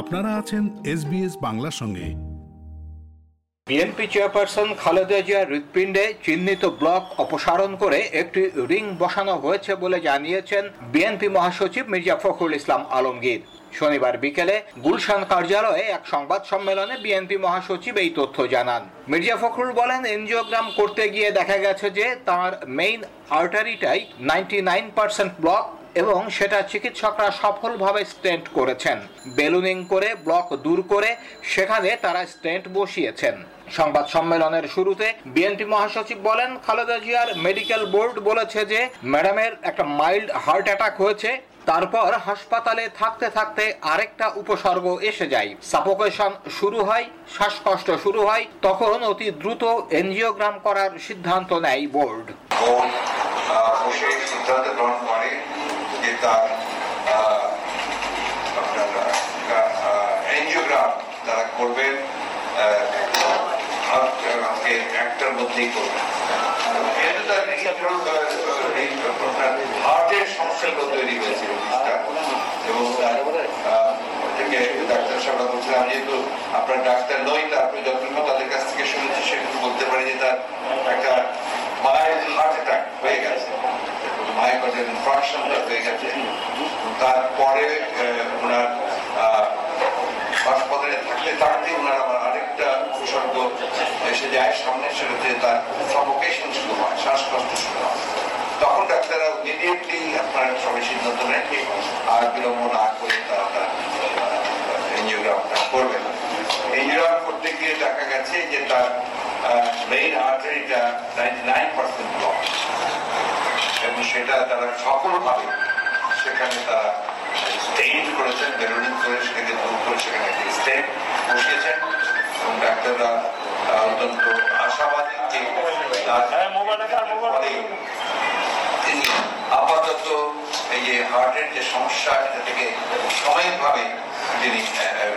আপনারা আছেন এসবিএস বাংলার সঙ্গে। বিএনপি চেয়ারপারসন খালেদা জিয়ার হৃৎপিণ্ডে চিহ্নিত ব্লক অপসারণ করে একটি রিং বসানো হয়েছে বলে জানিয়েছেন বিএনপি মহাসচিব মির্জা ফখরুল ইসলাম আলমগীর। শনিবার বিকেলে গুলশান কার্যালয়ে এক সংবাদ সম্মেলনে বিএনপি মহাসচিব এই তথ্য জানান। মির্জা ফখরুল বলেন, এনজিওগ্রাম করতে গিয়ে দেখা গেছে যে তার মেইন আর্টারিটাই নাইনটি ব্লক এবং সেটা চিকিৎসকরা সফলভাবে স্টেন্ট করেছেন। বেলুনিং করে, ব্লক দূর করে সেখানে তারা স্টেন্ট বসিয়েছেন। সংবাদ সম্মেলনের শুরুতে বিএনপি মহাসচিব বলেন, খালেদা জিয়ার মেডিকেল বোর্ড বলেছে যে, ম্যাডামের একটা মাইল্ড হার্ট অ্যাটাক হয়েছে, তারপর হাসপাতালে থাকতে থাকতে আরেকটা উপসর্গ এসে যায়। সাপোকেশন শুরু হয়, শ্বাসকষ্ট শুরু হয়, তখন অতি দ্রুত এনজিওগ্রাম করার সিদ্ধান্ত নেয় বোর্ড। বসে সিদ্ধান্ত গ্রহণ করে যে তার এনজিওগ্রাম তারা করবেন আজকে একটার মধ্যেই করবেন। আপনার ডাক্তার নই তারপরে যতটুকু তাদের কাছ থেকে শুনেছি, সেটুকু বলতে পারি যে তার একটা মাইল্ড হার্ট অ্যাটাক হয়ে গেছে মায়োকার্ডিয়াল ইনফ্রাকশনটা হয়ে গেছে তারপরে আহ, ওনার আহ, হাসপাতালে থাকতে থাকতে ওনার আবার আরেকটা উপসর্গ এসে যায়, সামনে সেটাতে তার সাফোকেশন শুরু হয়, শ্বাসকষ্ট শুরু হয়। তখন ডাক্তাররা ইমিডিয়েটলি আপনার সবাই সিদ্ধান্ত নেন যে আর বিলম্ব না করে তারা এনজিওগ্রামটা করবে এনজিওগ্রাম করতে গিয়ে দেখা গেছে যে তার মেইন আর্টারিটা নাইনটি নাইন পার্সেন্ট ব্লক এবং সেটা তারা সফলভাবে সেখানে তারা স্টেইন করেছেন বেলুনিং করে সেটাকে দূর করে সেখানে একটি স্টেপ বসিয়েছেন এবং ডাক্তাররা আহ, অত্যন্ত আশাবাদী যে তার ফলে তিনি আপাতত এই যে হার্টের যে সমস্যা এটা থেকে সাময়িকভাবে তিনি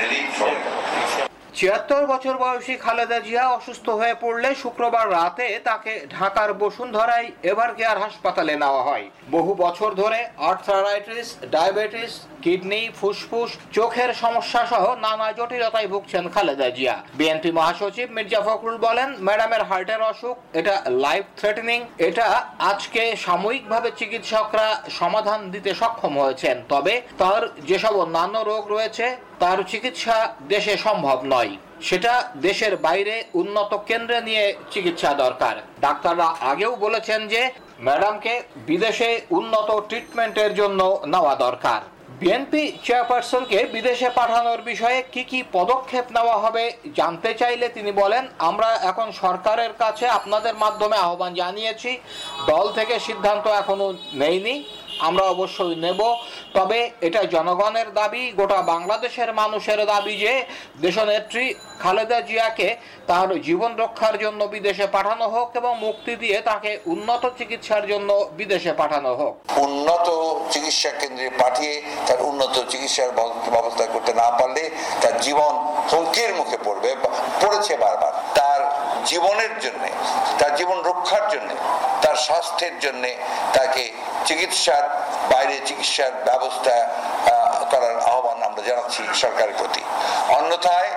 রিলিফ ছিয়াত্তর বছর বয়সী খালেদা জিয়া অসুস্থ হয়ে পড়লে শুক্রবার রাতে তাকে ঢাকার বসুন্ধরায় এভার কেয়ার হাসপাতালে নেওয়া হয়। বহু বছর ধরে আর্থারাইটিস ডায়াবেটিস, কিডনি, ফুসফুস, চোখের সমস্যা সহ নানা জটিলতায় ভুগছেন খালেদা জিয়া। বিএনপি মহাসচিব মির্জা ফখরুল বলেন, ম্যাডামের হার্টের অসুখ, এটা লাইফ থ্রেটেনিং এটা আজকে সাময়িকভাবে চিকিৎসকরা সমাধান দিতে সক্ষম হয়েছেন। তবে তার যেসব অন্যান্য রোগ রয়েছে তার চিকিৎসা দেশে সম্ভব নয়। সেটা দেশের বাইরে উন্নত কেন্দ্রে নিয়ে চিকিৎসা দরকার। ডাক্তাররা আগেও বলেছেন যে, ম্যাডামকে বিদেশে উন্নত ট্রিটমেন্টের জন্য নেওয়া দরকার। বিএনপি চেয়ারপারসনকে বিদেশে পাঠানোর বিষয়ে কি কি পদক্ষেপ নেওয়া হবে জানতে চাইলে তিনি বলেন, আমরা এখন সরকারের কাছে আপনাদের মাধ্যমে আহ্বান জানিয়েছি। দল থেকে সিদ্ধান্ত এখনও নেইনি। আমরা অবশ্যই নেব। তবে এটা জনগণের দাবি, গোটা বাংলাদেশের মানুষের দাবি যে দেশনেত্রী খালেদা জিয়াকে তার জীবন রক্ষার জন্য বিদেশে পাঠানো হোক এবং মুক্তি দিয়ে তাকে উন্নত চিকিৎসার জন্য বিদেশে পাঠানো হোক। উন্নত চিকিৎসা কেন্দ্রে পাঠিয়ে তার উন্নত চিকিৎসার ব্যবস্থা করতে না পারলে তার জীবন হুমকির মুখে পড়বে, পড়েছে বারবার। তার জীবনের জন্য, তার জীবন রক্ষার জন্য, তার স্বাস্থ্যের জন্য, তাকে চিকিৎসার বাইরে চিকিৎসার ব্যবস্থা করার আহ্বান আমরা জানাচ্ছি সরকারের প্রতি। অন্যথায়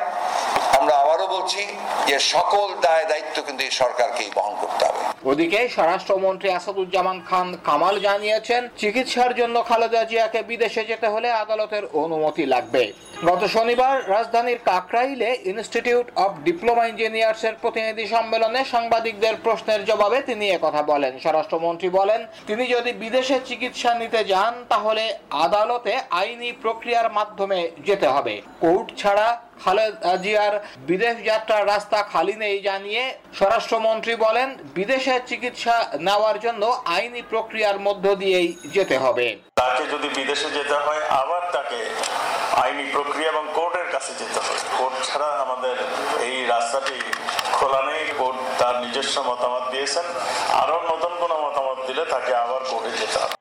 আমরা আবারও বলছি যে সকল দায় দায়িত্ব কিন্তু এই সরকারকেই বহন ওদিকে স্বরাষ্ট্রমন্ত্রী আসাদুজ্জামান খান কামাল জানিয়েছেন, চিকিৎসার জন্য খালেদা জিয়াকে বিদেশে যেতে হলে আদালতের অনুমতি লাগবে। গত শনিবার রাজধানীর কাকরাইলে ইনস্টিটিউট অব ডিপ্লোমা ইঞ্জিনিয়ার্স এর প্রতিনিধি সম্মেলনে সাংবাদিকদের প্রশ্নের জবাবে তিনি কথা বলেন। স্বরাষ্ট্রমন্ত্রী বলেন, তিনি যদি বিদেশে চিকিৎসা নিতে যান, তাহলে আদালতে আইনি প্রক্রিয়ার মাধ্যমে যেতে হবে। কোর্ট ছাড়া জিয়ার বিদেশ যাত্রার রাস্তা খালি নেই জানিয়ে স্বরাষ্ট্রমন্ত্রী বলেন, বিদেশে চিকিৎসা নেওয়ার জন্য আইনি প্রক্রিয়ার মধ্য দিয়েই যেতে হবে। তাকে যদি বিদেশে যেতে হয়, আবার তাকে আইনি প্রক্রিয়া এবং কোর্টের কাছে যেতে হবে। কোর্ট ছাড়া আমাদের এই রাস্তাটি খোলা নেই। কোর্ট তার নিজস্ব মতামত দিয়েছেন। আরও নতুন কোনো মতামত দিলে তাকে আবার কোর্টে যেতে হবে।